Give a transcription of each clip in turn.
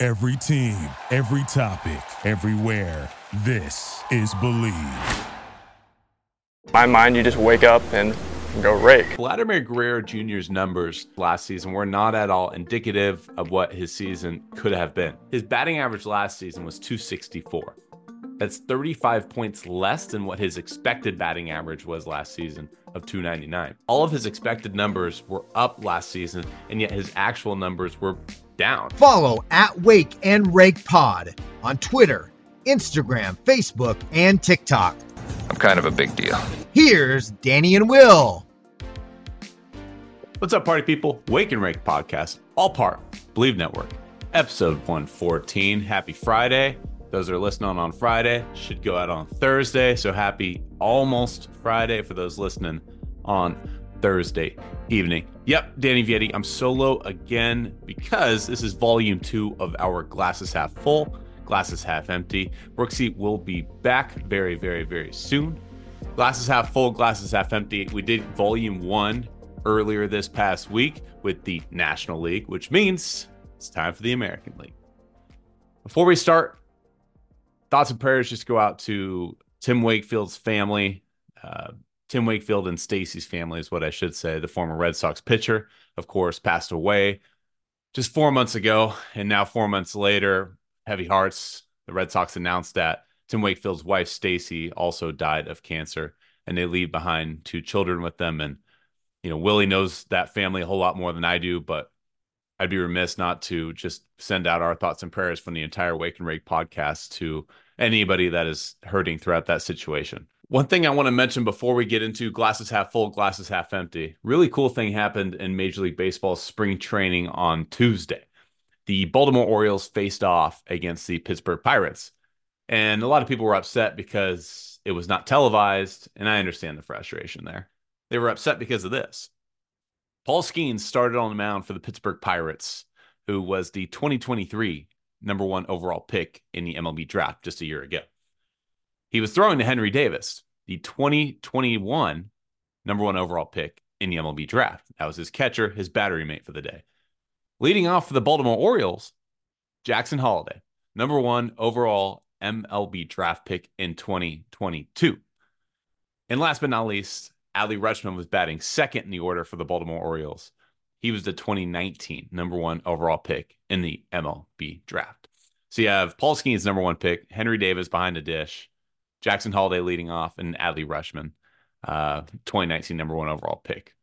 Every team, every topic, everywhere. This is Believe. my mind, you just wake up and go rake. Vladimir Guerrero Jr.'s numbers last season were not at all indicative of what his season could have been. His batting average last season was 264. That's 35 points less than what his expected batting average was last season of 299. All of his expected numbers were up last season, and yet his actual numbers were down. Follow at Wake and Rake Pod on Twitter, Instagram, Facebook, and TikTok. I'm kind of a big deal. Here's Danny and Will. What's up, party people? Wake and Rake podcast, all part Believe Network, episode 114. Happy Friday. Those that are listening on Friday should go out on Thursday. So happy almost Friday for those listening on Thursday evening. Yep, Danny Vietti. I'm solo again because this is volume two of our glasses half full, glasses half empty. Brooksy will be back very, very, very soon. Glasses half full, glasses half empty. We did volume one earlier this past week with the National League, which means it's time for the American League. Before we start, thoughts and prayers just go out to Tim Wakefield's family. Uh, Tim Wakefield and Stacy's family is what I should say. The former Red Sox pitcher, of course, passed away just four months ago. And now, four months later, heavy hearts. The Red Sox announced that Tim Wakefield's wife, Stacy, also died of cancer. And they leave behind two children with them. And, you know, Willie knows that family a whole lot more than I do, but I'd be remiss not to just send out our thoughts and prayers from the entire Wake and Rake podcast to anybody that is hurting throughout that situation. One thing I want to mention before we get into glasses half full, glasses half empty. Really cool thing happened in Major League Baseball spring training on Tuesday. The Baltimore Orioles faced off against the Pittsburgh Pirates. And a lot of people were upset because it was not televised, and I understand the frustration there. They were upset because of this. Paul Skenes started on the mound for the Pittsburgh Pirates, who was the 2023 number one overall pick in the MLB draft just a year ago. He was throwing to Henry Davis, the 2021 number one overall pick in the MLB draft. That was his catcher, his battery mate for the day. Leading off for the Baltimore Orioles, Jackson Holliday, number one overall MLB draft pick in 2022. And last but not least, Adley Rutschman was batting second in the order for the Baltimore Orioles. He was the 2019 number one overall pick in the MLB draft. So you have Paul Skenes number one pick, Henry Davis behind the dish, Jackson Holliday leading off, and Adley Rutschman, uh, 2019 number one overall pick.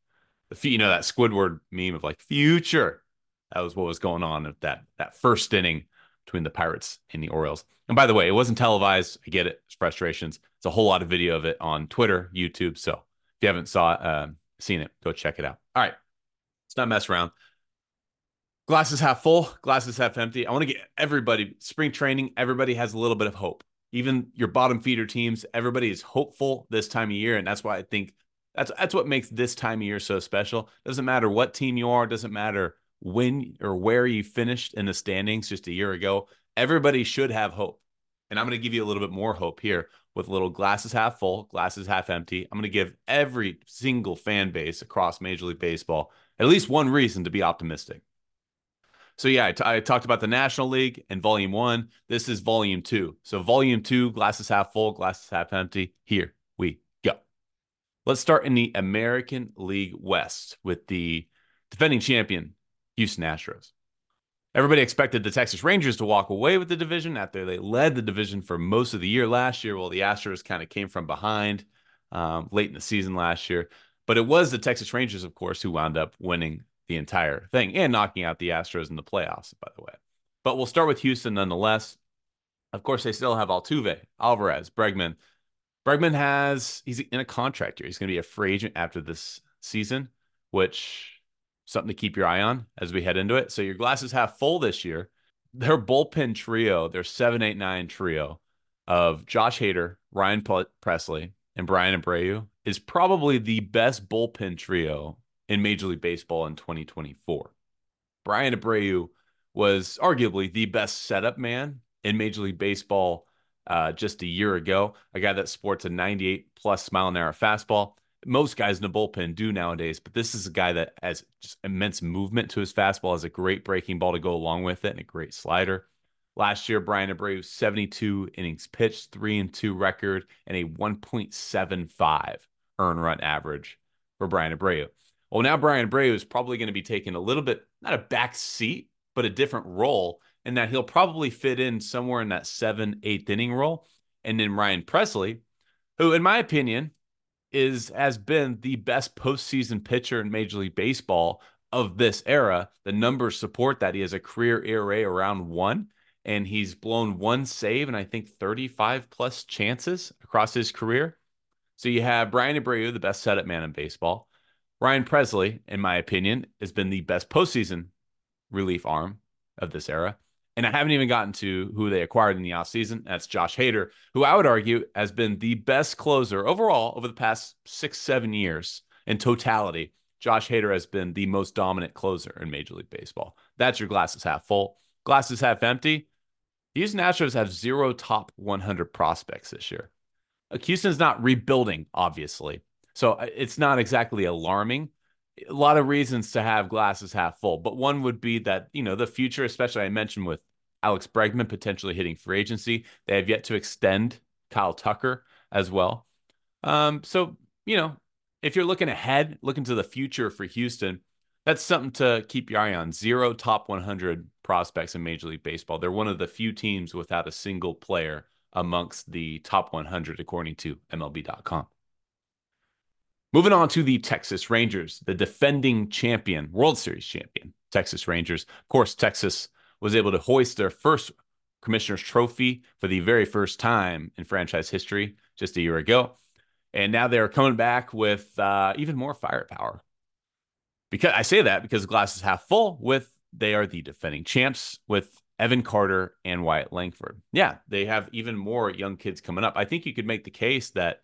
The you know that Squidward meme of like future. That was what was going on at that that first inning between the Pirates and the Orioles. And by the way, it wasn't televised. I get it. It's frustrations. It's a whole lot of video of it on Twitter, YouTube. So if you haven't saw uh, seen it, go check it out. All right. Let's not mess around. Glasses half full, glasses half empty. I want to get everybody, spring training, everybody has a little bit of hope. Even your bottom feeder teams, everybody is hopeful this time of year. And that's why I think that's that's what makes this time of year so special. Doesn't matter what team you are, doesn't matter when or where you finished in the standings just a year ago. Everybody should have hope. And I'm going to give you a little bit more hope here with little glasses half full, glasses half empty. I'm going to give every single fan base across Major League Baseball at least one reason to be optimistic. So yeah, I, t- I talked about the National League in Volume One. This is Volume Two. So Volume Two, glasses half full, glasses half empty. Here we go. Let's start in the American League West with the defending champion, Houston Astros. Everybody expected the Texas Rangers to walk away with the division after they led the division for most of the year last year. while the Astros kind of came from behind um, late in the season last year. But it was the Texas Rangers, of course, who wound up winning the entire thing and knocking out the Astros in the playoffs, by the way. But we'll start with Houston nonetheless. Of course, they still have Altuve, Alvarez, Bregman. Bregman has, he's in a contract here. He's going to be a free agent after this season, which something to keep your eye on as we head into it. So your glass is half full this year. their bullpen trio, their seven, eight, nine trio of Josh Hader, Ryan Pressly, and Bryan Abreu is probably the best bullpen trio in Major League Baseball in 2024. Bryan Abreu was arguably the best setup man in Major League Baseball uh, just a year ago. A guy that sports a 98 plus mile an hour fastball. Most guys in the bullpen do nowadays, but this is a guy that has just immense movement to his fastball, has a great breaking ball to go along with it, and a great slider. Last year, Bryan Abreu 72 innings pitched, three and two record, and a 1.75 earn run average for Bryan Abreu. Well, now Bryan Abreu is probably going to be taking a little bit, not a back seat, but a different role in that he'll probably fit in somewhere in that seven, eighth inning role. And then Ryan Pressly, who, in my opinion, is has been the best postseason pitcher in Major League Baseball of this era. The numbers support that he has a career ERA around one, and he's blown one save and I think 35 plus chances across his career. So you have Bryan Abreu, the best setup man in baseball. Ryan Pressly, in my opinion, has been the best postseason relief arm of this era. And I haven't even gotten to who they acquired in the offseason. That's Josh Hader, who I would argue has been the best closer overall over the past six, seven years in totality. Josh Hader has been the most dominant closer in Major League Baseball. That's your glasses half full. Glasses half empty. Houston Astros have zero top 100 prospects this year. Houston's not rebuilding, obviously. So uh, it's not exactly alarming a lot of reasons to have glasses half full, but one would be that, you know, the future, especially I mentioned with Alex Bregman potentially hitting free agency, they have yet to extend Kyle Tucker as well. Um, so, you know, if you're looking ahead, looking to the future for Houston, that's something to keep your eye on. Zero top 100 prospects in Major League Baseball. They're one of the few teams without a single player amongst the top 100, according to MLB.com. Moving on to the Texas Rangers, the defending champion, World Series champion, Texas Rangers. Of course, Texas was able to hoist their first commissioner's trophy for the very first time in franchise history just a year ago. And now they're coming back with uh, even more firepower. Because I say that because the glass is half full with they are the defending champs with Evan Carter and Wyatt Langford. Yeah, they have even more young kids coming up. I think you could make the case that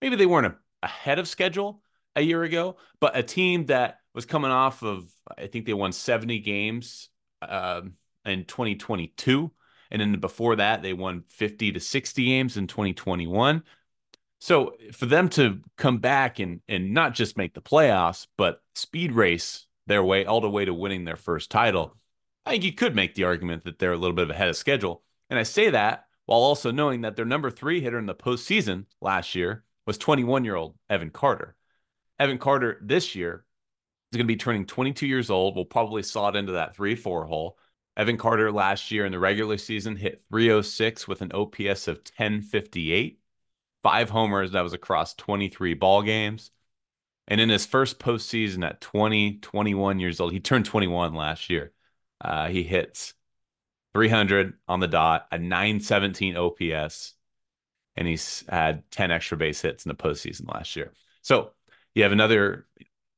maybe they weren't a ahead of schedule a year ago, but a team that was coming off of, I think they won 70 games um, in 2022. And then before that, they won 50 to 60 games in 2021. So for them to come back and and not just make the playoffs, but speed race their way all the way to winning their first title, I think you could make the argument that they're a little bit ahead of schedule. And I say that while also knowing that their number three hitter in the postseason last year was 21 year old Evan Carter. Evan Carter this year is going to be turning 22 years old. We'll probably slot into that 3 4 hole. Evan Carter last year in the regular season hit 306 with an OPS of 1058, five homers. That was across 23 ball games. And in his first postseason at 20, 21 years old, he turned 21 last year. Uh, he hits 300 on the dot, a 917 OPS, and he's had 10 extra base hits in the postseason last year. So you have another,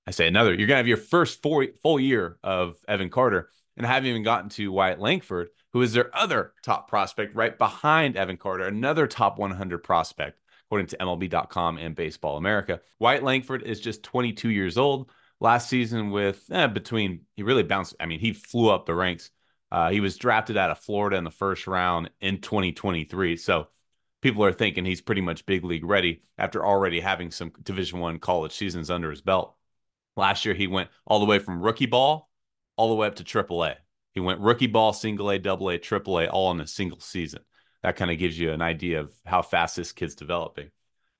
I say another, you're going to have your first four, full year of Evan Carter and I haven't even gotten to Wyatt Langford, who is their other top prospect right behind Evan Carter, another top 100 prospect, according to MLB.com and Baseball America. Wyatt Langford is just 22 years old. Last season, with eh, between, he really bounced. I mean, he flew up the ranks. Uh, he was drafted out of Florida in the first round in 2023. So people are thinking he's pretty much big league ready after already having some division one college seasons under his belt. Last year he went all the way from rookie ball all the way up to triple a. He went rookie ball single a double a triple a all in a single season. That kind of gives you an idea of how fast this kid's developing.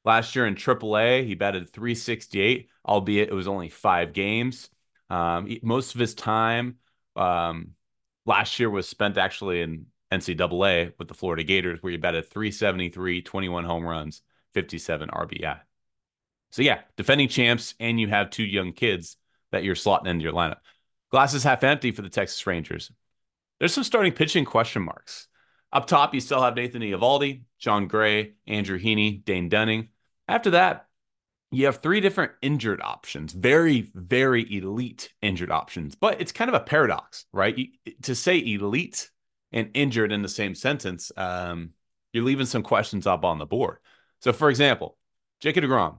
Last year in triple a he batted 368 albeit it was only five games. Um, most of his time um, last year was spent actually in NCAA with the Florida Gators, where you batted 373, 21 home runs, 57 RBI. So, yeah, defending champs, and you have two young kids that you're slotting into your lineup. Glasses half empty for the Texas Rangers. There's some starting pitching question marks. Up top, you still have Nathan Eovaldi, Jon Gray, Andrew Heaney, Dane Dunning. After that, you have three different injured options, very, very elite injured options. But it's kind of a paradox, right? to say elite and injured in the same sentence, um, you're leaving some questions up on the board. So, for example, Jacob DeGrom,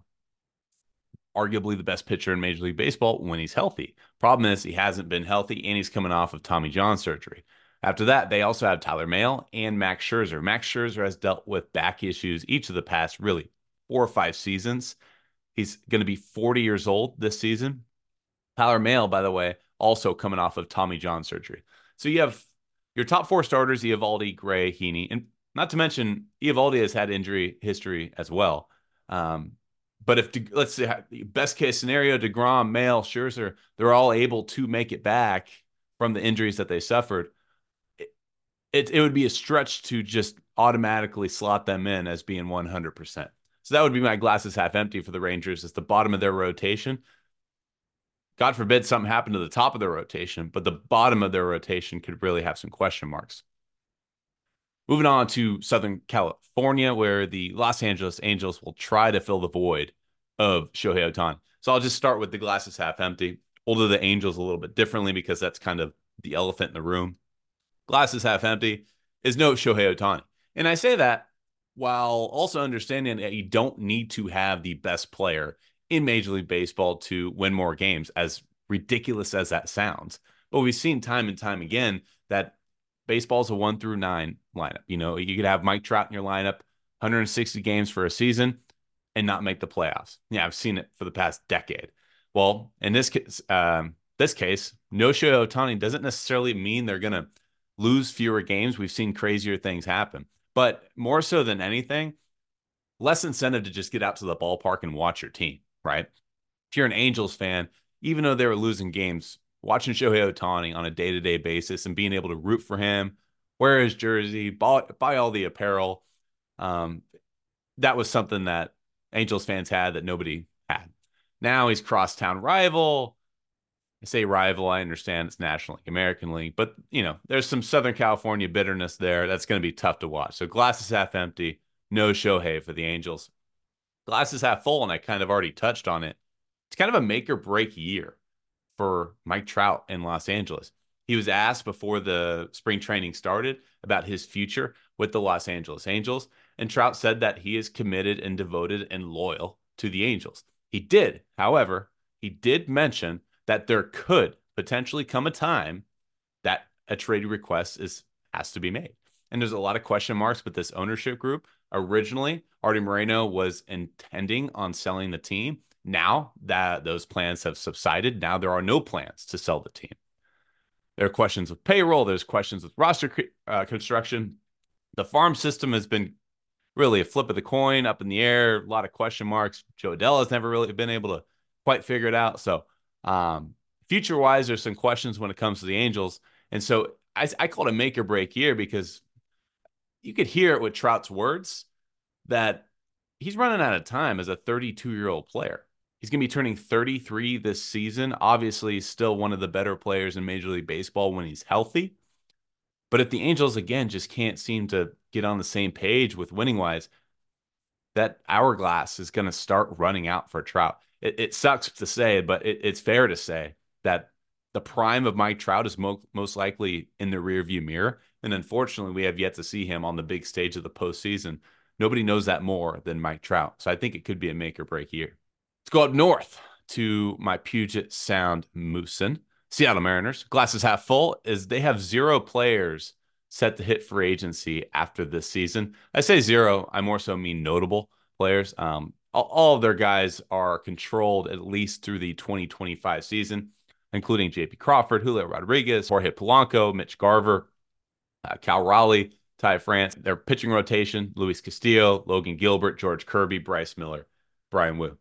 arguably the best pitcher in Major League Baseball when he's healthy. Problem is, he hasn't been healthy and he's coming off of Tommy John surgery. After that, they also have Tyler Mahle and Max Scherzer. Max Scherzer has dealt with back issues each of the past really four or five seasons. He's going to be 40 years old this season. Tyler Mahle, by the way, also coming off of Tommy John surgery. So you have your top four starters: Eovaldi, Gray, Heaney, and not to mention Eovaldi has had injury history as well. Um, but if let's say best case scenario, Degrom, Mahle, Scherzer, they're all able to make it back from the injuries that they suffered. It, it, it would be a stretch to just automatically slot them in as being 100%. So that would be my glasses half empty for the Rangers. It's the bottom of their rotation. God forbid something happened to the top of their rotation, but the bottom of their rotation could really have some question marks. Moving on to Southern California, where the Los Angeles Angels will try to fill the void of Shohei Ohtani. So I'll just start with the glasses half empty. Older the Angels a little bit differently because that's kind of the elephant in the room. Glasses half empty is no Shohei Ohtani. And I say that while also understanding that you don't need to have the best player in Major League Baseball to win more games, as ridiculous as that sounds. But we've seen time and time again that baseball's a one through nine lineup. You know, you could have Mike Trout in your lineup, 160 games for a season, and not make the playoffs. Yeah, I've seen it for the past decade. Well, in this case, um, this case, no Shohei Ohtani doesn't necessarily mean they're going to lose fewer games. We've seen crazier things happen, but more so than anything, less incentive to just get out to the ballpark and watch your team right? If you're an Angels fan, even though they were losing games, watching Shohei Ohtani on a day to day basis and being able to root for him, wear his jersey, buy, buy all the apparel, um, that was something that Angels fans had that nobody had. Now he's crosstown rival. I say rival, I understand it's National League, American League, but you know, there's some Southern California bitterness there. That's going to be tough to watch. So glass is half empty. No Shohei for the Angels glasses half full, and I kind of already touched on it. It's kind of a make or break year for Mike Trout in Los Angeles. He was asked before the spring training started about his future with the Los Angeles Angels, and Trout said that he is committed and devoted and loyal to the Angels. He did, however, he did mention that there could potentially come a time that a trade request is has to be made. And there's a lot of question marks with this ownership group originally Arte Moreno was intending on selling the team. Now that those plans have subsided, now there are no plans to sell the team. There are questions with payroll, there's questions with roster uh, construction. The farm system has been really a flip of the coin up in the air, a lot of question marks. Jo Adell has never really been able to quite figure it out. So, um, future wise, there's some questions when it comes to the Angels. And so I, I call it a make or break year because you could hear it with Trout's words that he's running out of time as a 32 year old player. He's going to be turning 33 this season. Obviously, still one of the better players in Major League Baseball when he's healthy. But if the Angels, again, just can't seem to get on the same page with winning wise, that hourglass is going to start running out for Trout. It, it sucks to say, but it, it's fair to say that the prime of Mike Trout is mo- most likely in the rearview mirror. And unfortunately, we have yet to see him on the big stage of the postseason. Nobody knows that more than Mike Trout. So I think it could be a make or break year. Let's go up north to my Puget Sound Moosin. Seattle Mariners, glasses half full, is they have zero players set to hit free agency after this season. I say zero, I more so mean notable players. Um, all, all of their guys are controlled at least through the 2025 season, including JP Crawford, Julio Rodriguez, Jorge Polanco, Mitch Garver, uh, Cal Raleigh, Ty France. Their pitching rotation: Luis Castillo, Logan Gilbert, George Kirby, Bryce Miller, Bryan Woo.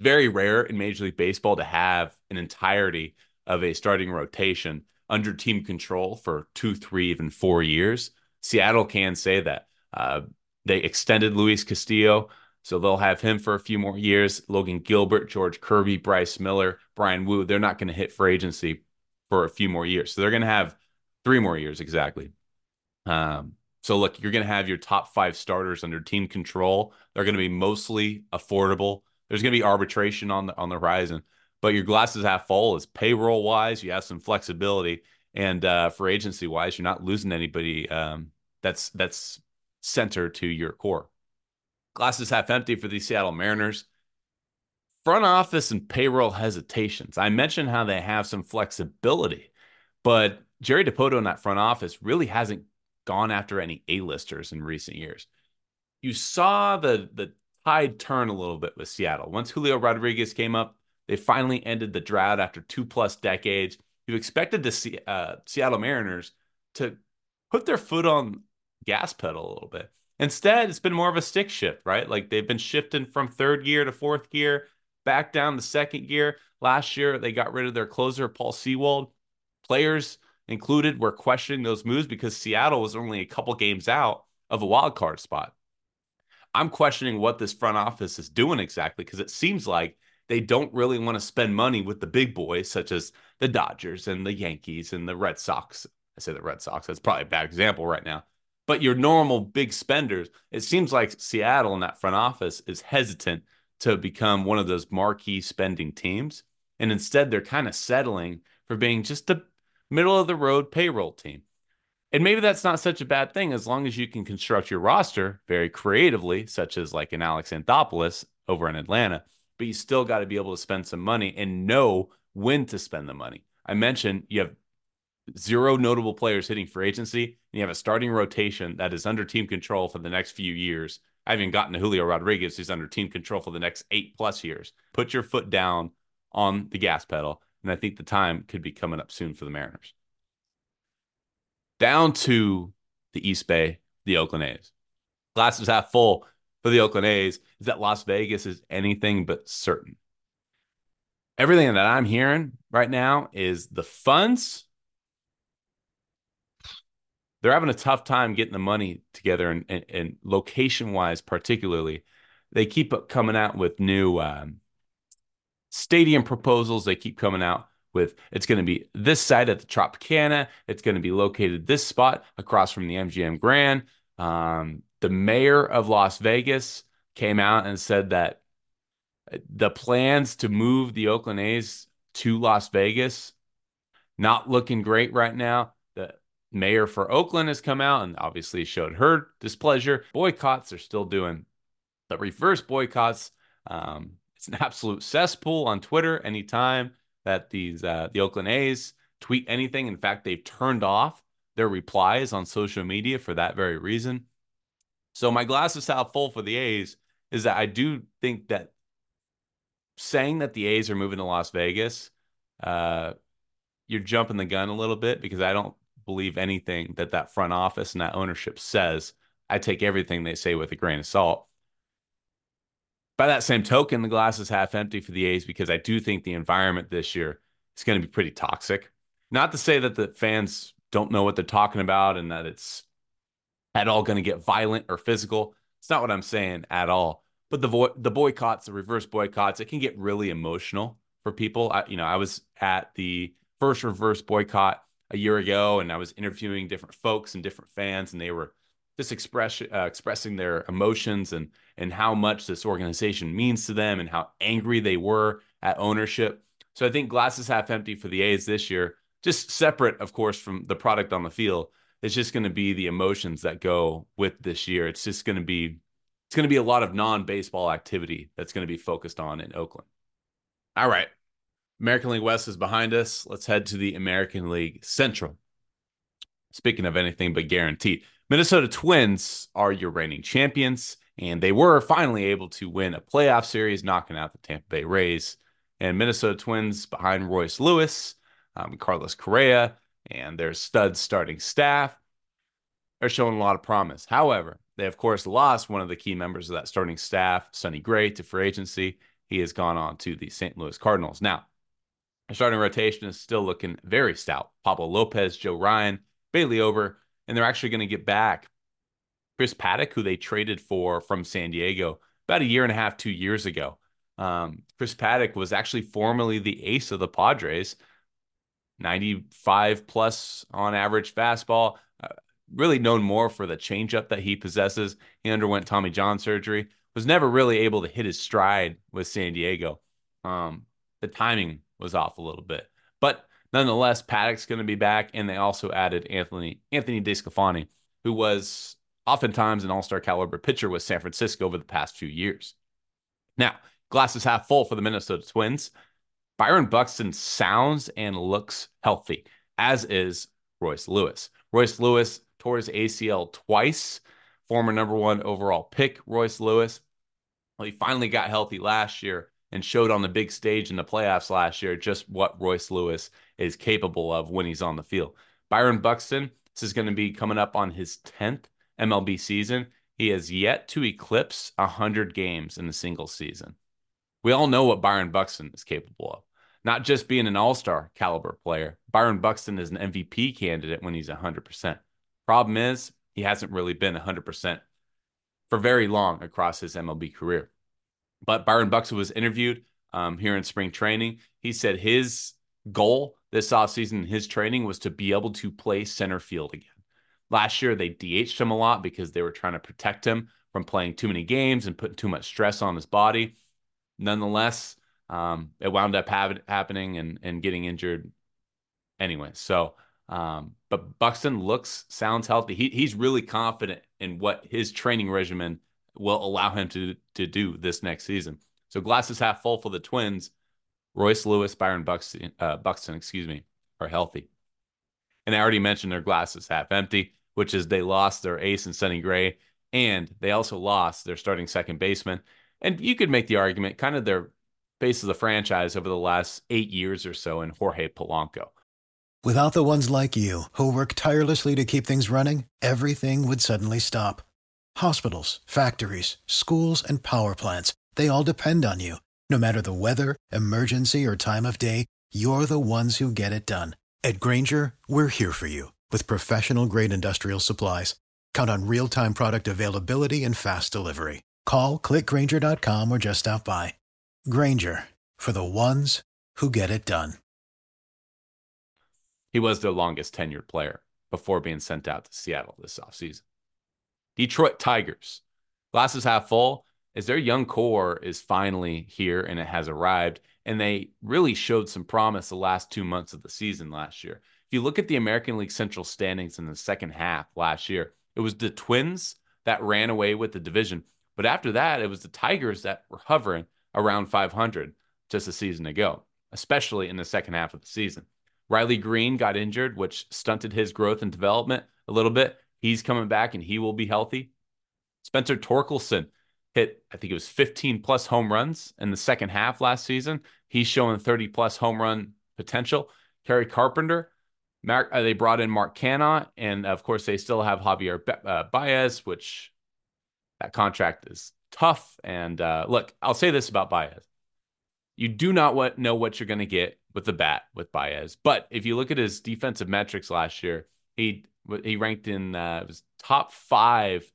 Very rare in Major League Baseball to have an entirety of a starting rotation under team control for two, three, even four years. Seattle can say that. Uh, they extended Luis Castillo, so they'll have him for a few more years. Logan Gilbert, George Kirby, Bryce Miller, Bryan Woo, they're not going to hit for agency for a few more years. So they're going to have three more years exactly. Um, so look, you're going to have your top five starters under team control. They're going to be mostly affordable. There's going to be arbitration on the on the horizon, but your glasses half full. Is payroll wise, you have some flexibility, And uh, for agency wise, you're not losing anybody um, that's that's center to your core. Glasses half empty for the Seattle Mariners. Front office and payroll hesitations. I mentioned how they have some flexibility, but Jerry Dipoto in that front office really hasn't gone after any A-listers in recent years. You saw the the tide turn a little bit with Seattle. Once Julio Rodriguez came up, they finally ended the drought after two plus decades. You expected the C- uh, Seattle Mariners to put their foot on gas pedal a little bit. Instead, it's been more of a stick shift, right? Like they've been shifting from third gear to fourth gear, back down to second gear. Last year, they got rid of their closer, Paul Sewald. Players included were questioning those moves because Seattle was only a couple games out of a wild card spot. I'm questioning what this front office is doing exactly because it seems like they don't really want to spend money with the big boys, such as the Dodgers and the Yankees and the Red Sox. I say the Red Sox, that's probably a bad example right now. But your normal big spenders, it seems like Seattle in that front office is hesitant to become one of those marquee spending teams. And instead, they're kind of settling for being just a middle of the road payroll team. And maybe that's not such a bad thing as long as you can construct your roster very creatively, such as like an Alex Anthopoulos over in Atlanta. But you still got to be able to spend some money and know when to spend the money. I mentioned you have zero notable players hitting for agency, and you have a starting rotation that is under team control for the next few years. I haven't gotten to Julio Rodriguez, who's under team control for the next eight plus years. Put your foot down on the gas pedal, and I think the time could be coming up soon for the Mariners down to the East Bay, the Oakland A's. Glass is half full for the Oakland A's is that Las Vegas is anything but certain. Everything that I'm hearing right now is the funds. They're having a tough time getting the money together, and, and, and location wise, particularly, they keep coming out with new um, stadium proposals. They keep coming out with it's going to be this site at the Tropicana. It's going to be located this spot across from the MGM Grand. Um, the mayor of Las Vegas came out and said that the plans to move the Oakland A's to Las Vegas not looking great right now. The mayor for Oakland has come out and obviously showed her displeasure. Boycotts are still doing the reverse boycotts. Um, it's an absolute cesspool on Twitter anytime that these uh, the Oakland A's tweet anything. In fact, they've turned off their replies on social media for that very reason. So my glass is half full for the A's is that I do think that saying that the A's are moving to Las Vegas, uh, you're jumping the gun a little bit because I don't believe anything that that front office and that ownership says. I take everything they say with a grain of salt by that same token, the glass is half empty for the A's because I do think the environment this year is going to be pretty toxic. Not to say that the fans don't know what they're talking about and that it's at all going to get violent or physical. It's not what I'm saying at all. But the vo- the boycotts, the reverse boycotts, it can get really emotional for people. I, you know, I was at the first reverse boycott a year ago, and I was interviewing different folks and different fans, and they were just express uh, expressing their emotions and and how much this organization means to them and how angry they were at ownership. So I think glasses half empty for the A's this year, just separate, of course, from the product on the field. It's just going to be the emotions that go with this year. It's just going to be it's going to be a lot of non-baseball activity that's going to be focused on in Oakland. All right. American League West is behind us. Let's head to the American League Central. Speaking of anything but guaranteed, Minnesota Twins are your reigning champions, and they were finally able to win a playoff series, knocking out the Tampa Bay Rays. And Minnesota Twins behind Royce Lewis, um, Carlos Correa, and their stud starting staff are showing a lot of promise. However, they of course lost one of the key members of that starting staff, Sonny Gray, to free agency. He has gone on to the St. Louis Cardinals. Now, our starting rotation is still looking very stout. Pablo Lopez, Joe Ryan, Bailey Ober, and they're actually going to get back Chris Paddack, who they traded for from San Diego about a year and a half, two years ago. Um, Chris Paddack was actually formerly the ace of the Padres, 95 plus on average fastball. Uh, really known more for the changeup that he possesses. He underwent Tommy John surgery, was never really able to hit his stride with San Diego. Um, the timing was off a little bit, but Nonetheless, Paddack's going to be back, and they also added Anthony Anthony DeSclafani, who was oftentimes an all-star caliber pitcher with San Francisco over the past few years. Now, glass is half full for the Minnesota Twins. Byron Buxton sounds and looks healthy, as is Royce Lewis. Royce Lewis tore his ACL twice. Former number one overall pick, Royce Lewis. Well, he finally got healthy last year and showed on the big stage in the playoffs last year just what Royce Lewis is capable of when he's on the field. Byron Buxton, this is going to be coming up on his 10th MLB season. He has yet to eclipse 100 games in a single season. We all know what Byron Buxton is capable of. Not just being an all star caliber player, Byron Buxton is an MVP candidate when he's 100%. Problem is, he hasn't really been 100% for very long across his MLB career. But Byron Buxton was interviewed um, here in spring training. He said his goal this offseason, his training was to be able to play center field again. Last year, they DH'd him a lot because they were trying to protect him from playing too many games and putting too much stress on his body. Nonetheless, um, it wound up ha- happening and, and getting injured anyway. So, um, but Buxton looks, sounds healthy. He, he's really confident in what his training regimen will allow him to, to do this next season. So glasses half full for the Twins. Royce Lewis, Byron Buxton, uh, Buxton, excuse me, are healthy. And I already mentioned their glasses half empty, which is they lost their ace and Sonny Gray, and they also lost their starting second baseman. And you could make the argument, kind of their face of the franchise over the last eight years or so in Jorge Polanco. Without the ones like you, who work tirelessly to keep things running, everything would suddenly stop. Hospitals, factories, schools, and power plants, they all depend on you. No matter the weather, emergency, or time of day, you're the ones who get it done. At Grainger, we're here for you with professional grade industrial supplies. Count on real time product availability and fast delivery. Call clickgrainger.com or just stop by. Grainger for the ones who get it done. He was their longest tenured player before being sent out to Seattle this offseason. Detroit Tigers. Glasses half full as their young core is finally here and it has arrived. And they really showed some promise the last two months of the season last year. If you look at the American League Central standings in the second half last year, it was the Twins that ran away with the division. But after that, it was the Tigers that were hovering around 500 just a season ago, especially in the second half of the season. Riley Greene got injured, which stunted his growth and development a little bit. He's coming back and he will be healthy. Spencer Torkelson hit, I think it was 15 plus home runs in the second half last season. He's showing 30 plus home run potential. Kerry Carpenter, Mark, uh, they brought in Mark Canha, and of course, they still have Javier uh, Baez, which that contract is tough. And uh, look, I'll say this about Baez. You do not what, know what you're going to get with the bat with Baez. But if you look at his defensive metrics last year, he he ranked in uh, was top five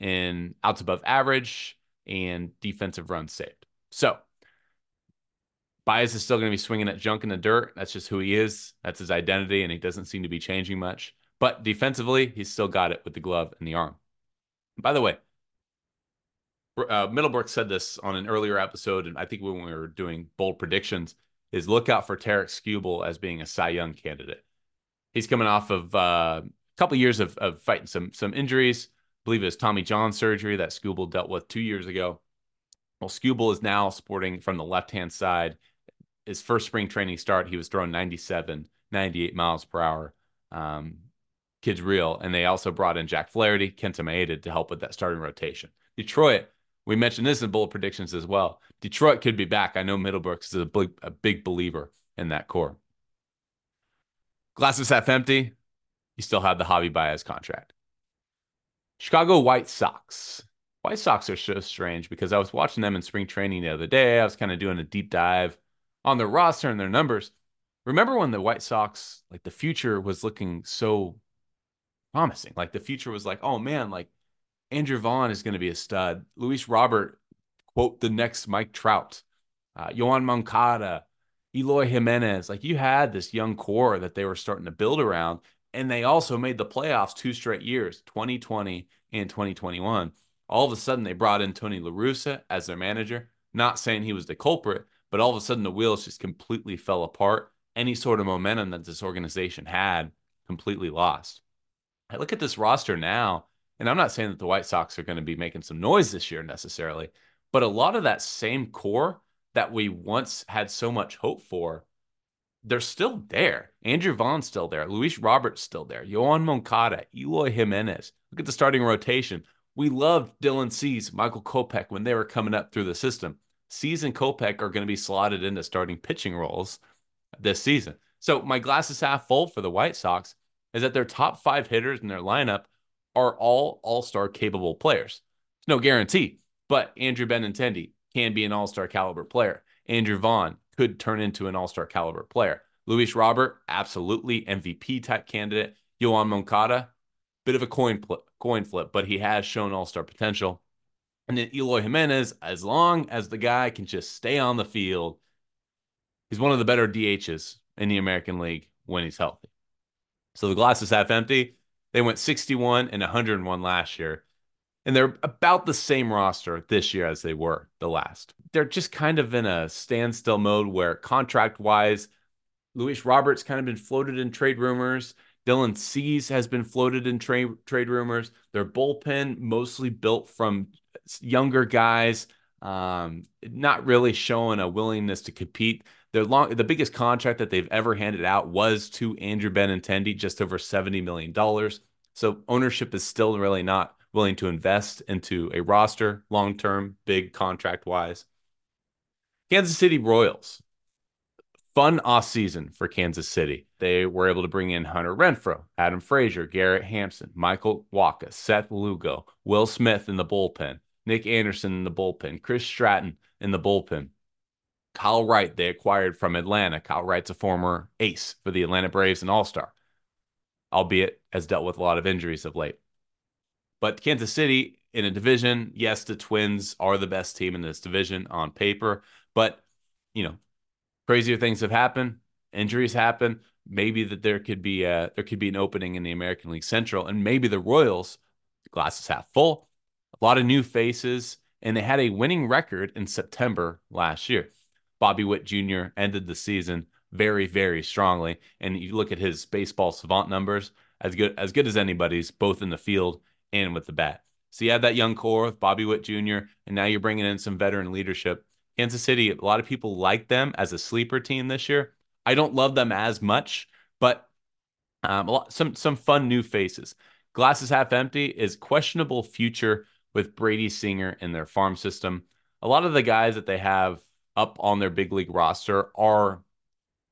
in outs above average and defensive runs saved. So Baez is still going to be swinging at junk in the dirt. That's just who he is. That's his identity, and he doesn't seem to be changing much. But defensively, he's still got it with the glove and the arm. By the way, uh, Middlebrook said this on an earlier episode, and I think when we were doing bold predictions, is look out for Tarik Skubal as being a Cy Young candidate. He's coming off of uh, couple of years of, of fighting some some injuries. I believe it was Tommy John surgery that Skubal dealt with two years ago. Well, Skubal is now sporting from the left hand side. His first spring training start, he was throwing 97, 98 miles per hour. Um, kids real. And they also brought in Jack Flaherty, Kenta Maeda to help with that starting rotation. Detroit we mentioned this in bullet predictions as well. Detroit could be back. I know Middlebrooks is a big, a big believer in that core. Glasses half empty. You still have the Javi Baez contract. Chicago White Sox. White Sox are so strange because I was watching them in spring training the other day. I was kind of doing a deep dive on their roster and their numbers. Remember when the White Sox, like the future was looking so promising? Like the future was like, oh man, like Andrew Vaughn is going to be a stud. Luis Robert, quote, the next Mike Trout. Uh, Yoan Moncada, Eloy Jimenez. Like you had this young core that they were starting to build around. And they also made the playoffs two straight years, 2020 and 2021. All of a sudden, they brought in Tony LaRussa as their manager. Not saying he was the culprit, but all of a sudden, the wheels just completely fell apart any sort of momentum that this organization had completely lost. I look at this roster now, and I'm not saying that the White Sox are going to be making some noise this year necessarily, but a lot of that same core that we once had so much hope for, they're still there. Andrew Vaughn's still there. Luis Roberts still there. Yoan Moncada, Eloy Jimenez. Look at the starting rotation. We loved Dylan Cease, Michael Kopech when they were coming up through the system. Cease and Kopech are going to be slotted into starting pitching roles this season. So my glass is half full for the White Sox is that their top five hitters in their lineup are all all-star capable players. It's no guarantee, but Andrew Benintendi can be an all-star caliber player. Andrew Vaughn could turn into an all-star caliber player. Luis Robert, absolutely MVP type candidate. Yoan Moncada, bit of a coin flip, coin flip, but he has shown all-star potential. And then Eloy Jimenez, as long as the guy can just stay on the field, he's one of the better DHs in the American League when he's healthy. So the glass is half empty. They went 61 and 101 last year. And they're about the same roster this year as they were the last. They're just kind of in a standstill mode where contract wise, Luis Roberts kind of been floated in trade rumors. Dylan Cease has been floated in trade trade rumors. Their bullpen mostly built from younger guys, um, not really showing a willingness to compete. Their long, the biggest contract that they've ever handed out was to Andrew Benintendi, just over seventy million dollars. So ownership is still really not willing to invest into a roster long term, big contract wise. Kansas City Royals fun off season for Kansas City. They were able to bring in Hunter Renfroe, Adam Frazier, Garrett Hampson, Michael Wacha, Seth Lugo, Will Smith in the bullpen, Nick Anderson in the bullpen, Chris Stratton in the bullpen. Kyle Wright, they acquired from Atlanta. Kyle Wright's a former ace for the Atlanta Braves and All Star, albeit has dealt with a lot of injuries of late. But Kansas City in a division, yes, the Twins are the best team in this division on paper, but you know, crazier things have happened, injuries happen. Maybe that there could be a there could be an opening in the American League Central, and maybe the Royals, the glass is half full, a lot of new faces, and they had a winning record in September last year. Bobby Witt Jr. ended the season very, very strongly, and you look at his baseball savant numbers, as good as good as anybody's, both in the field and with the bat. So you have that young core with Bobby Witt Jr., and now you're bringing in some veteran leadership Kansas City, a lot of people like them as a sleeper team this year. I don't love them as much, but um, lot, some some fun new faces. Glasses half empty is questionable future with Brady Singer in their farm system. A lot of the guys that they have up on their big league roster are,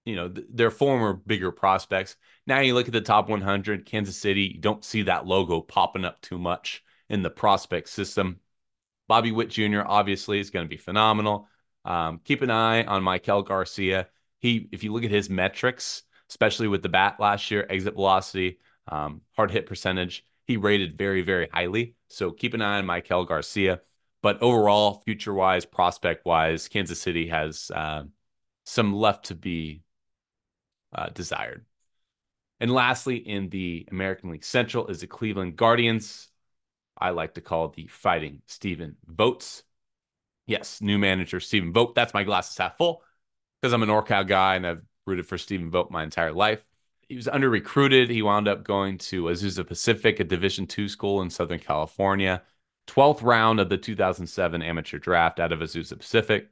you know, th- their former bigger prospects. Now you look at the top 100, Kansas City, you don't see that logo popping up too much in the prospect system. Bobby Witt Jr. obviously is going to be phenomenal. Um, keep an eye on Maikel Garcia. He, if you look at his metrics, especially with the bat last year, exit velocity, um, hard hit percentage, he rated very, very highly. So keep an eye on Maikel Garcia. But overall, future wise, prospect wise, Kansas City has uh, some left to be uh, desired. And lastly, in the American League Central is the Cleveland Guardians. I like to call the Fighting Stephen Vogt. Yes, new manager Stephen Vogt. That's my glasses half full because I'm an NorCal guy and I've rooted for Stephen Vogt my entire life. He was under recruited. He wound up going to Azusa Pacific, a Division two school in Southern California. 12th round of the 2007 amateur draft out of Azusa Pacific.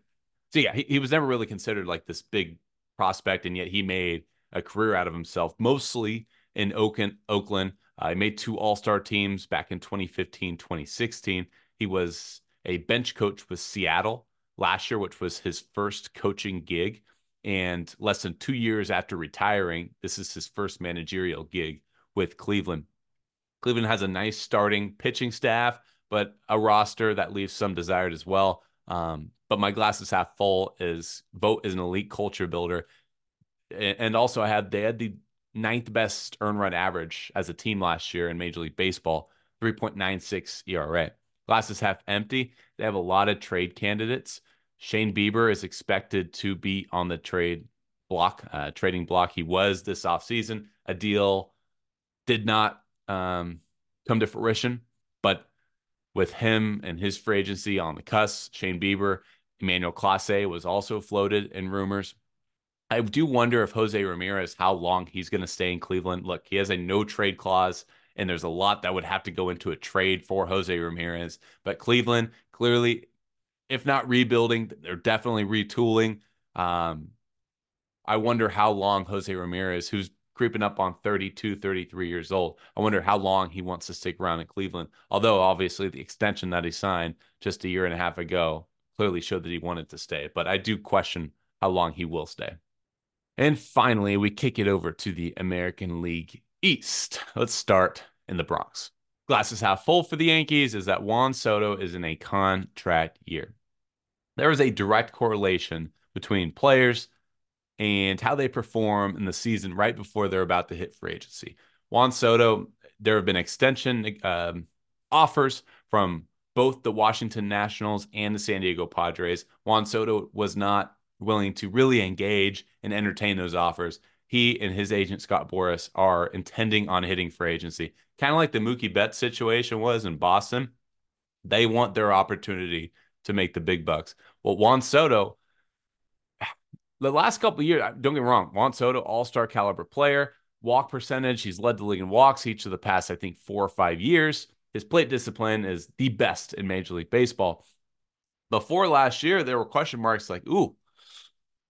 So yeah, he, he was never really considered like this big prospect, and yet he made a career out of himself, mostly in Oakland. Oakland. Uh, he made two All Star teams back in 2015, 2016. He was a bench coach with Seattle last year, which was his first coaching gig. And less than two years after retiring, this is his first managerial gig with Cleveland. Cleveland has a nice starting pitching staff, but a roster that leaves some desired as well. Um, but my glass is half full. Is Vogt is an elite culture builder, and also I had they had the ninth best earn run average as a team last year in Major League Baseball, 3.96 ERA. Glass is half empty. They have a lot of trade candidates. Shane Bieber is expected to be on the trade block, uh, trading block. He was this offseason. A deal did not um, come to fruition, with him and his free agency on the cusp, Shane Bieber, Emmanuel Clase was also floated in rumors. I do wonder if Jose Ramirez, how long he's going to stay in Cleveland. Look, he has a no trade clause, and there's a lot that would have to go into a trade for Jose Ramirez. But Cleveland, clearly, if not rebuilding, they're definitely retooling. Um, I wonder how long Jose Ramirez, who's creeping up on 32, 33 years old, I wonder how long he wants to stick around in Cleveland. Although, obviously, the extension that he signed just a year and a half ago clearly showed that he wanted to stay. But I do question how long he will stay. And finally, we kick it over to the American League East. Let's start in the Bronx. Glasses half full for the Yankees is that Juan Soto is in a contract year. There is a direct correlation between players and how they perform in the season right before they're about to hit free agency. Juan Soto, there have been extension um, offers from both the Washington Nationals and the San Diego Padres. Juan Soto was not willing to really engage and entertain those offers. He and his agent Scott Boras are intending on hitting free agency, kind of like the Mookie Betts situation was in Boston. They want their opportunity to make the big bucks. Well, Juan Soto, the last couple of years, don't get me wrong, Juan Soto, all star caliber player, walk percentage, he's led the league in walks each of the past, I think, four or five years. His plate discipline is the best in Major League Baseball. Before last year, there were question marks like, ooh,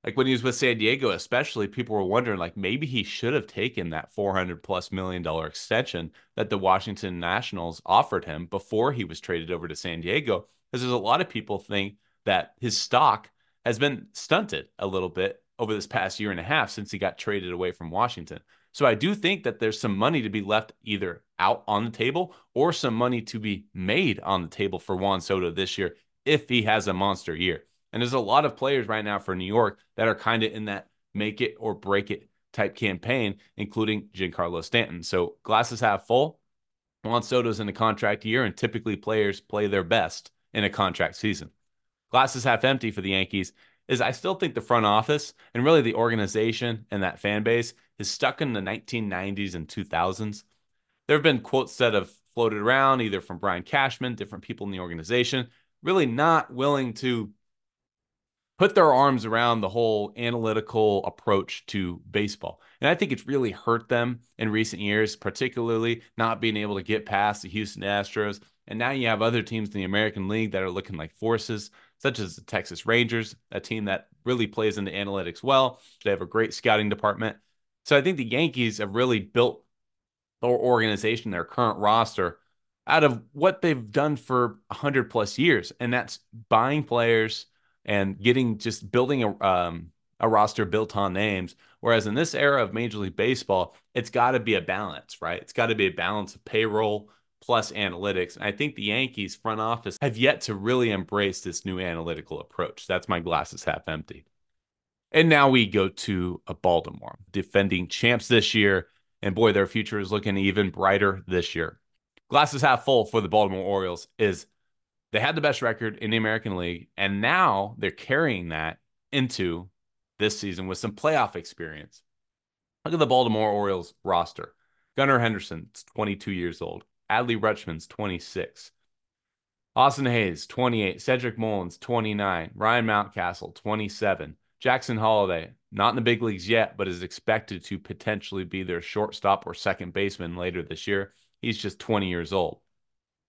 like when he was with San Diego, especially, people were wondering like maybe he should have taken that 400 plus million dollar extension that the Washington Nationals offered him before he was traded over to San Diego. Because there's a lot of people think that his stock has been stunted a little bit over this past year and a half since he got traded away from Washington. So I do think that there's some money to be left either out on the table or some money to be made on the table for Juan Soto this year if he has a monster year. And there's a lot of players right now for New York that are kind of in that make it or break it type campaign, including Giancarlo Stanton. So glasses half full. Juan Soto's in a contract year, and typically players play their best in a contract season. Glasses half empty for the Yankees is I still think the front office and really the organization and that fan base is stuck in the 1990s and 2000s. There have been quotes that have floated around either from Brian Cashman, different people in the organization, really not willing to put their arms around the whole analytical approach to baseball. And I think it's really hurt them in recent years, particularly not being able to get past the Houston Astros. And now you have other teams in the American League that are looking like forces, such as the Texas Rangers, a team that really plays into analytics well. They have a great scouting department. So I think the Yankees have really built their organization, their current roster, out of what they've done for 100 plus years. And that's buying players – and getting just building a um, a roster built on names. Whereas in this era of Major League Baseball, it's got to be a balance, right? It's got to be a balance of payroll plus analytics. And I think the Yankees front office have yet to really embrace this new analytical approach. That's my glasses half empty. And now we go to a Baltimore, defending champs this year. And boy, their future is looking even brighter this year. Glasses half full for the Baltimore Orioles is they had the best record in the American League, and now they're carrying that into this season with some playoff experience. Look at the Baltimore Orioles roster. Gunnar Henderson's 22 years old. Adley Rutschman's 26. Austin Hays, 28. Cedric Mullins, 29. Ryan Mountcastle, 27. Jackson Holliday, not in the big leagues yet, but is expected to potentially be their shortstop or second baseman later this year. He's just 20 years old.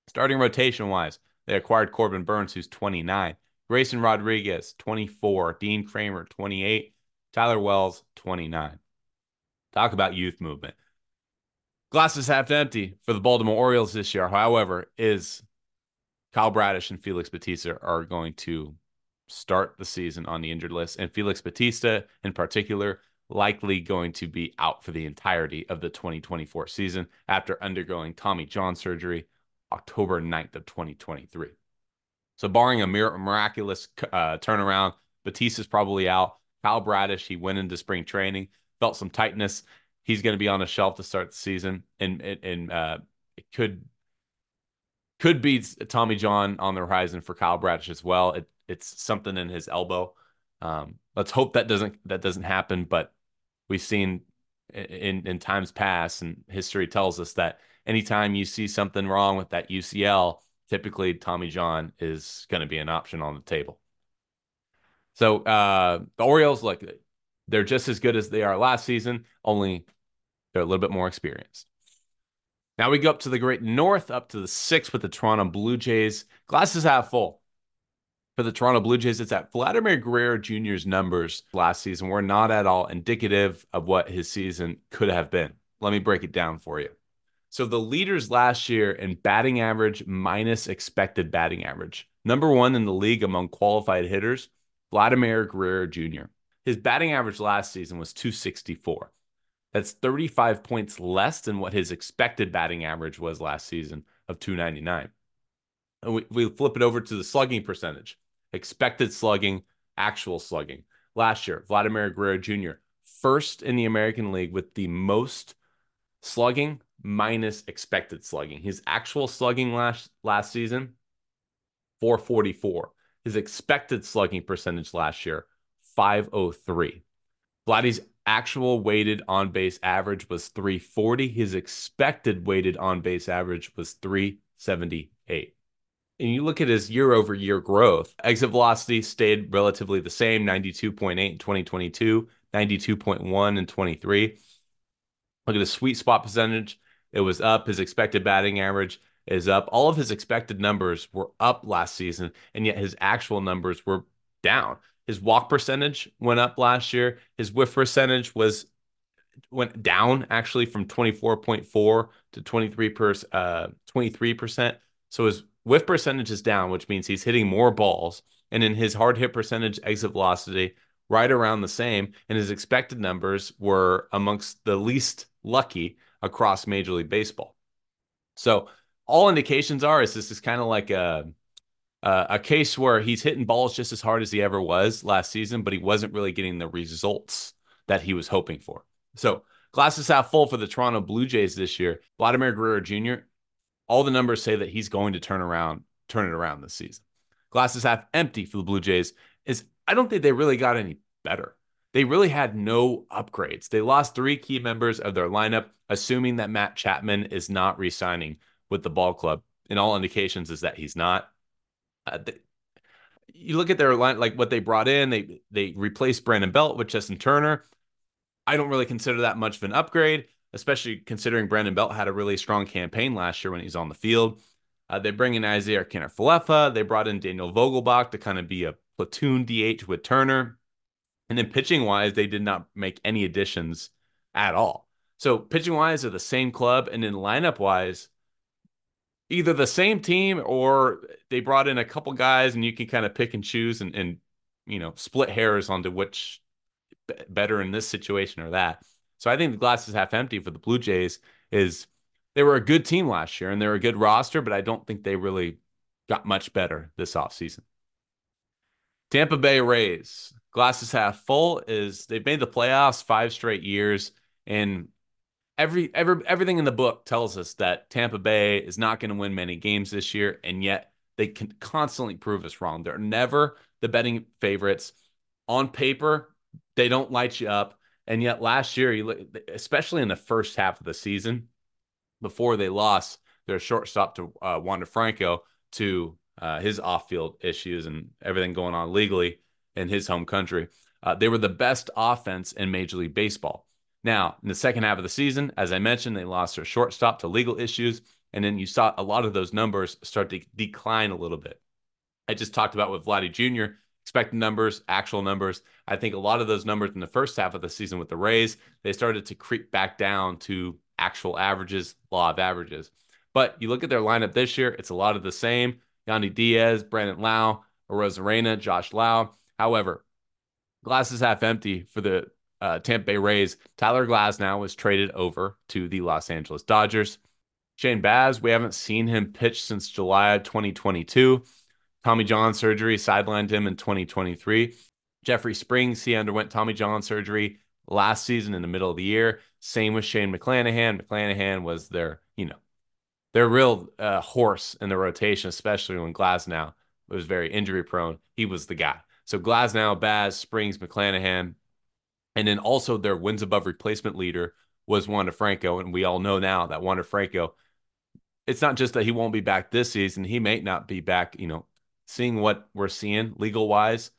Starting rotation wise, they acquired Corbin Burnes, who's 29. Grayson Rodriguez, 24. Dean Kremer, 28. Tyler Wells, 29. Talk about youth movement. Glasses half empty for the Baltimore Orioles this year, however, is Kyle Bradish and Felix Bautista are going to start the season on the injured list. And Felix Bautista, in particular, likely going to be out for the entirety of the 2024 season after undergoing Tommy John surgery October 9th of 2023. So barring a miraculous uh, turnaround, Bautista's probably out. Kyle Bradish, he went into spring training, felt some tightness. He's going to be on the shelf to start the season, and and uh, it could could be Tommy John on the horizon for Kyle Bradish as well. It, it's something in his elbow. Um, let's hope that doesn't that doesn't happen. But we've seen in in times past, and history tells us that anytime you see something wrong with that UCL, typically Tommy John is going to be an option on the table. So uh, the Orioles, look, They're just as good as they are last season, only they're a little bit more experienced. Now we go up to the great north, up to the six with the Toronto Blue Jays. Glasses half full. For the Toronto Blue Jays, it's at Vladimir Guerrero Jr.'s numbers last season were not at all indicative of what his season could have been. Let me break it down for you. So the leaders last year in batting average minus expected batting average. Number one in the league among qualified hitters, Vladimir Guerrero Jr. His batting average last season was 264. That's 35 points less than what his expected batting average was last season of 299. And we, we flip it over to the slugging percentage, expected slugging, actual slugging. Last year, Vladimir Guerrero Jr., first in the American League with the most slugging minus expected slugging. His actual slugging last last season, 444. His expected slugging percentage last year, 503. Vladdy's actual weighted on base average was 340. His expected weighted on base average was 378. And you look at his year over year growth, exit velocity stayed relatively the same 92.8 in 2022, 92.1 in 23. Look at his sweet spot percentage. It was up. His expected batting average is up. All of his expected numbers were up last season, and yet his actual numbers were down. His walk percentage went up last year. His whiff percentage was went down actually from 24.4 to 23 per, uh, 23%. So his whiff percentage is down, which means he's hitting more balls. And in his hard hit percentage, exit velocity, right around the same. And his expected numbers were amongst the least lucky across Major League Baseball. So all indications are is this is kind of like a uh, a case where he's hitting balls just as hard as he ever was last season, but he wasn't really getting the results that he was hoping for. So, glasses half full for the Toronto Blue Jays this year. Vladimir Guerrero Jr. All the numbers say that he's going to turn around, turn it around this season. Glasses half empty for the Blue Jays is I don't think they really got any better. They really had no upgrades. They lost three key members of their lineup, assuming that Matt Chapman is not re-signing with the ball club. And all indications is that he's not. Uh, you look at their line, like what they brought in. They they replaced Brandon Belt with Justin Turner. I don't really consider that much of an upgrade, especially considering Brandon Belt had a really strong campaign last year when he was on the field. Uh, they bring in Isiah Kiner-Falefa. They brought in Daniel Vogelbach to kind of be a platoon DH with Turner. And then pitching wise, they did not make any additions at all. So pitching wise, are the same club, and then lineup wise, either the same team or they brought in a couple guys and you can kind of pick and choose and, and you know split hairs onto which better in this situation or that. So I think the glass is half empty for the Blue Jays is they were a good team last year and they're a good roster, but I don't think they really got much better this offseason. Tampa Bay Rays, glasses half full is they've made the playoffs five straight years and every every everything in the book tells us that Tampa Bay is not going to win many games this year, and yet they can constantly prove us wrong. They're never the betting favorites on paper. They don't light you up, and yet last year, especially in the first half of the season, before they lost their shortstop to uh, Wander Franco to uh, his off-field issues and everything going on legally in his home country. Uh, they were the best offense in Major League Baseball. Now, in the second half of the season, as I mentioned, they lost their shortstop to legal issues. And then you saw a lot of those numbers start to decline a little bit. I just talked about with Vladdy Jr., expected numbers, actual numbers. I think a lot of those numbers in the first half of the season with the Rays, they started to creep back down to actual averages, law of averages. But you look at their lineup this year, it's a lot of the same. Yandy Diaz, Brandon Lowe, Arozarena, Josh Lowe. However, glass is half empty for the uh, Tampa Bay Rays, Tyler Glasnow was traded over to the Los Angeles Dodgers. Shane Baz, we haven't seen him pitch since July 2022. Tommy John surgery sidelined him in 2023. Jeffrey Springs, he underwent Tommy John surgery last season in the middle of the year. Same with Shane McClanahan. McClanahan was their, you know, their real uh, horse in the rotation, especially when Glasnow was very injury prone. He was the guy. So Glasnow, Baz, Springs, McClanahan, and then also their wins above replacement leader was Wander Franco. And we all know now that Wander Franco, it's not just that he won't be back this season, he may not be back, you know, seeing what we're seeing legal wise.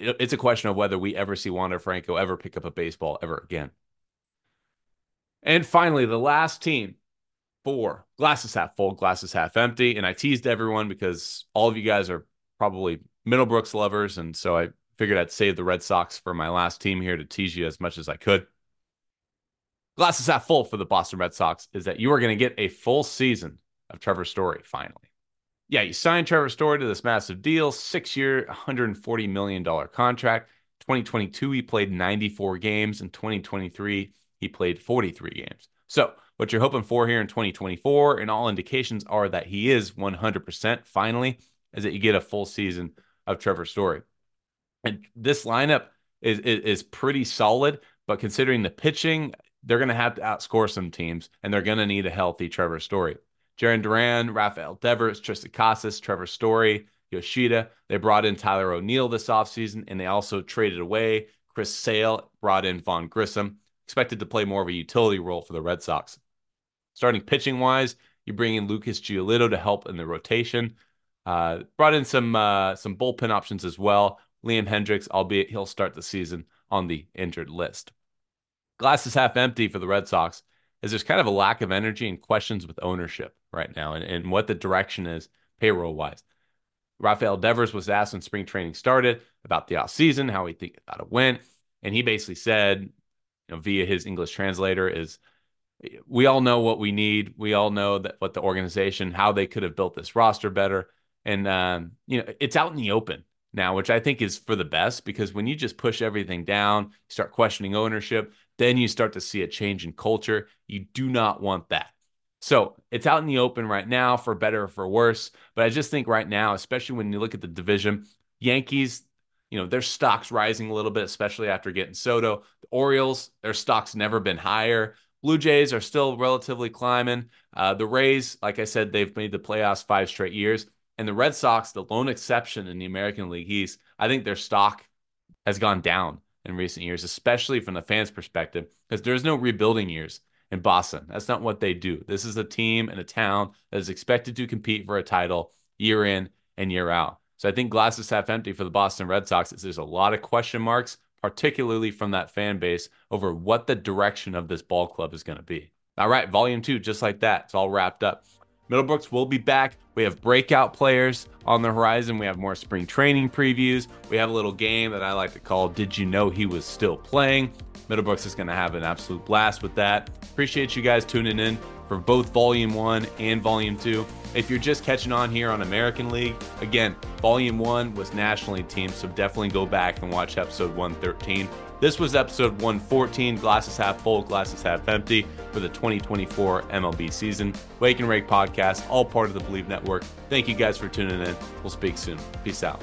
it's a question of whether we ever see Wander Franco ever pick up a baseball ever again. And finally, the last team for glasses half full, glasses half empty. And I teased everyone because all of you guys are probably Middlebrooks lovers. And so I figured I'd save the Red Sox for my last team here to tease you as much as I could. Glasses half full for the Boston Red Sox is that you are going to get a full season of Trevor Story finally. Yeah, you signed Trevor Story to this massive deal, six year, $140 million contract. 2022, he played 94 games. In 2023, he played 43 games. So, what you're hoping for here in 2024, and all indications are that he is 100% finally, is that you get a full season of Trevor Story. And this lineup is, is, is pretty solid, but considering the pitching, they're going to have to outscore some teams, and they're going to need a healthy Trevor Story. Jarren Duran, Rafael Devers, Triston Casas, Trevor Story, Yoshida. They brought in Tyler O'Neill this offseason, and they also traded away Chris Sale, brought in Vaughn Grissom, expected to play more of a utility role for the Red Sox. Starting pitching wise, you bring in Lucas Giolito to help in the rotation. Uh, brought in some uh, some bullpen options as well. Liam Hendriks, albeit he'll start the season on the injured list. Glass is half empty for the Red Sox as there's kind of a lack of energy and questions with ownership right now and, and what the direction is payroll wise. Rafael Devers was asked when spring training started about the offseason, how he think thought it went. And he basically said, you know, via his English translator, is we all know what we need. We all know that what the organization, how they could have built this roster better. And um, you know, it's out in the open now, which I think is for the best because when you just push everything down, start questioning ownership, then you start to see a change in culture. You do not want that. So it's out in the open right now for better or for worse. But I just think right now, especially when you look at the division, Yankees, you know, their stock's rising a little bit, especially after getting Soto. The Orioles, their stock's never been higher. Blue Jays are still relatively climbing. Uh, the Rays, like I said, they've made the playoffs five straight years. And the Red Sox, the lone exception in the American League East, I think their stock has gone down in recent years, especially from the fans' perspective, because there's no rebuilding years in Boston. That's not what they do. This is a team and a town that is expected to compete for a title year in and year out. So I think glass is half empty for the Boston Red Sox. is There's a lot of question marks, particularly from that fan base, over what the direction of this ball club is going to be. All right, volume two, just like that. It's all wrapped up. Middlebrooks will be back. We have breakout players on the horizon. We have more spring training previews. We have a little game that I like to call Did You Know He Was Still Playing? Middlebrooks is going to have an absolute blast with that. Appreciate you guys tuning in for both Volume 1 and Volume 2. If you're just catching on here on American League, again, Volume 1 was nationally League team, so definitely go back and watch episode 113. This was episode 114, glasses half full, glasses half empty for the 2024 MLB season. Wake and Rake podcast, all part of the Believe Network. Thank you guys for tuning in. We'll speak soon. Peace out.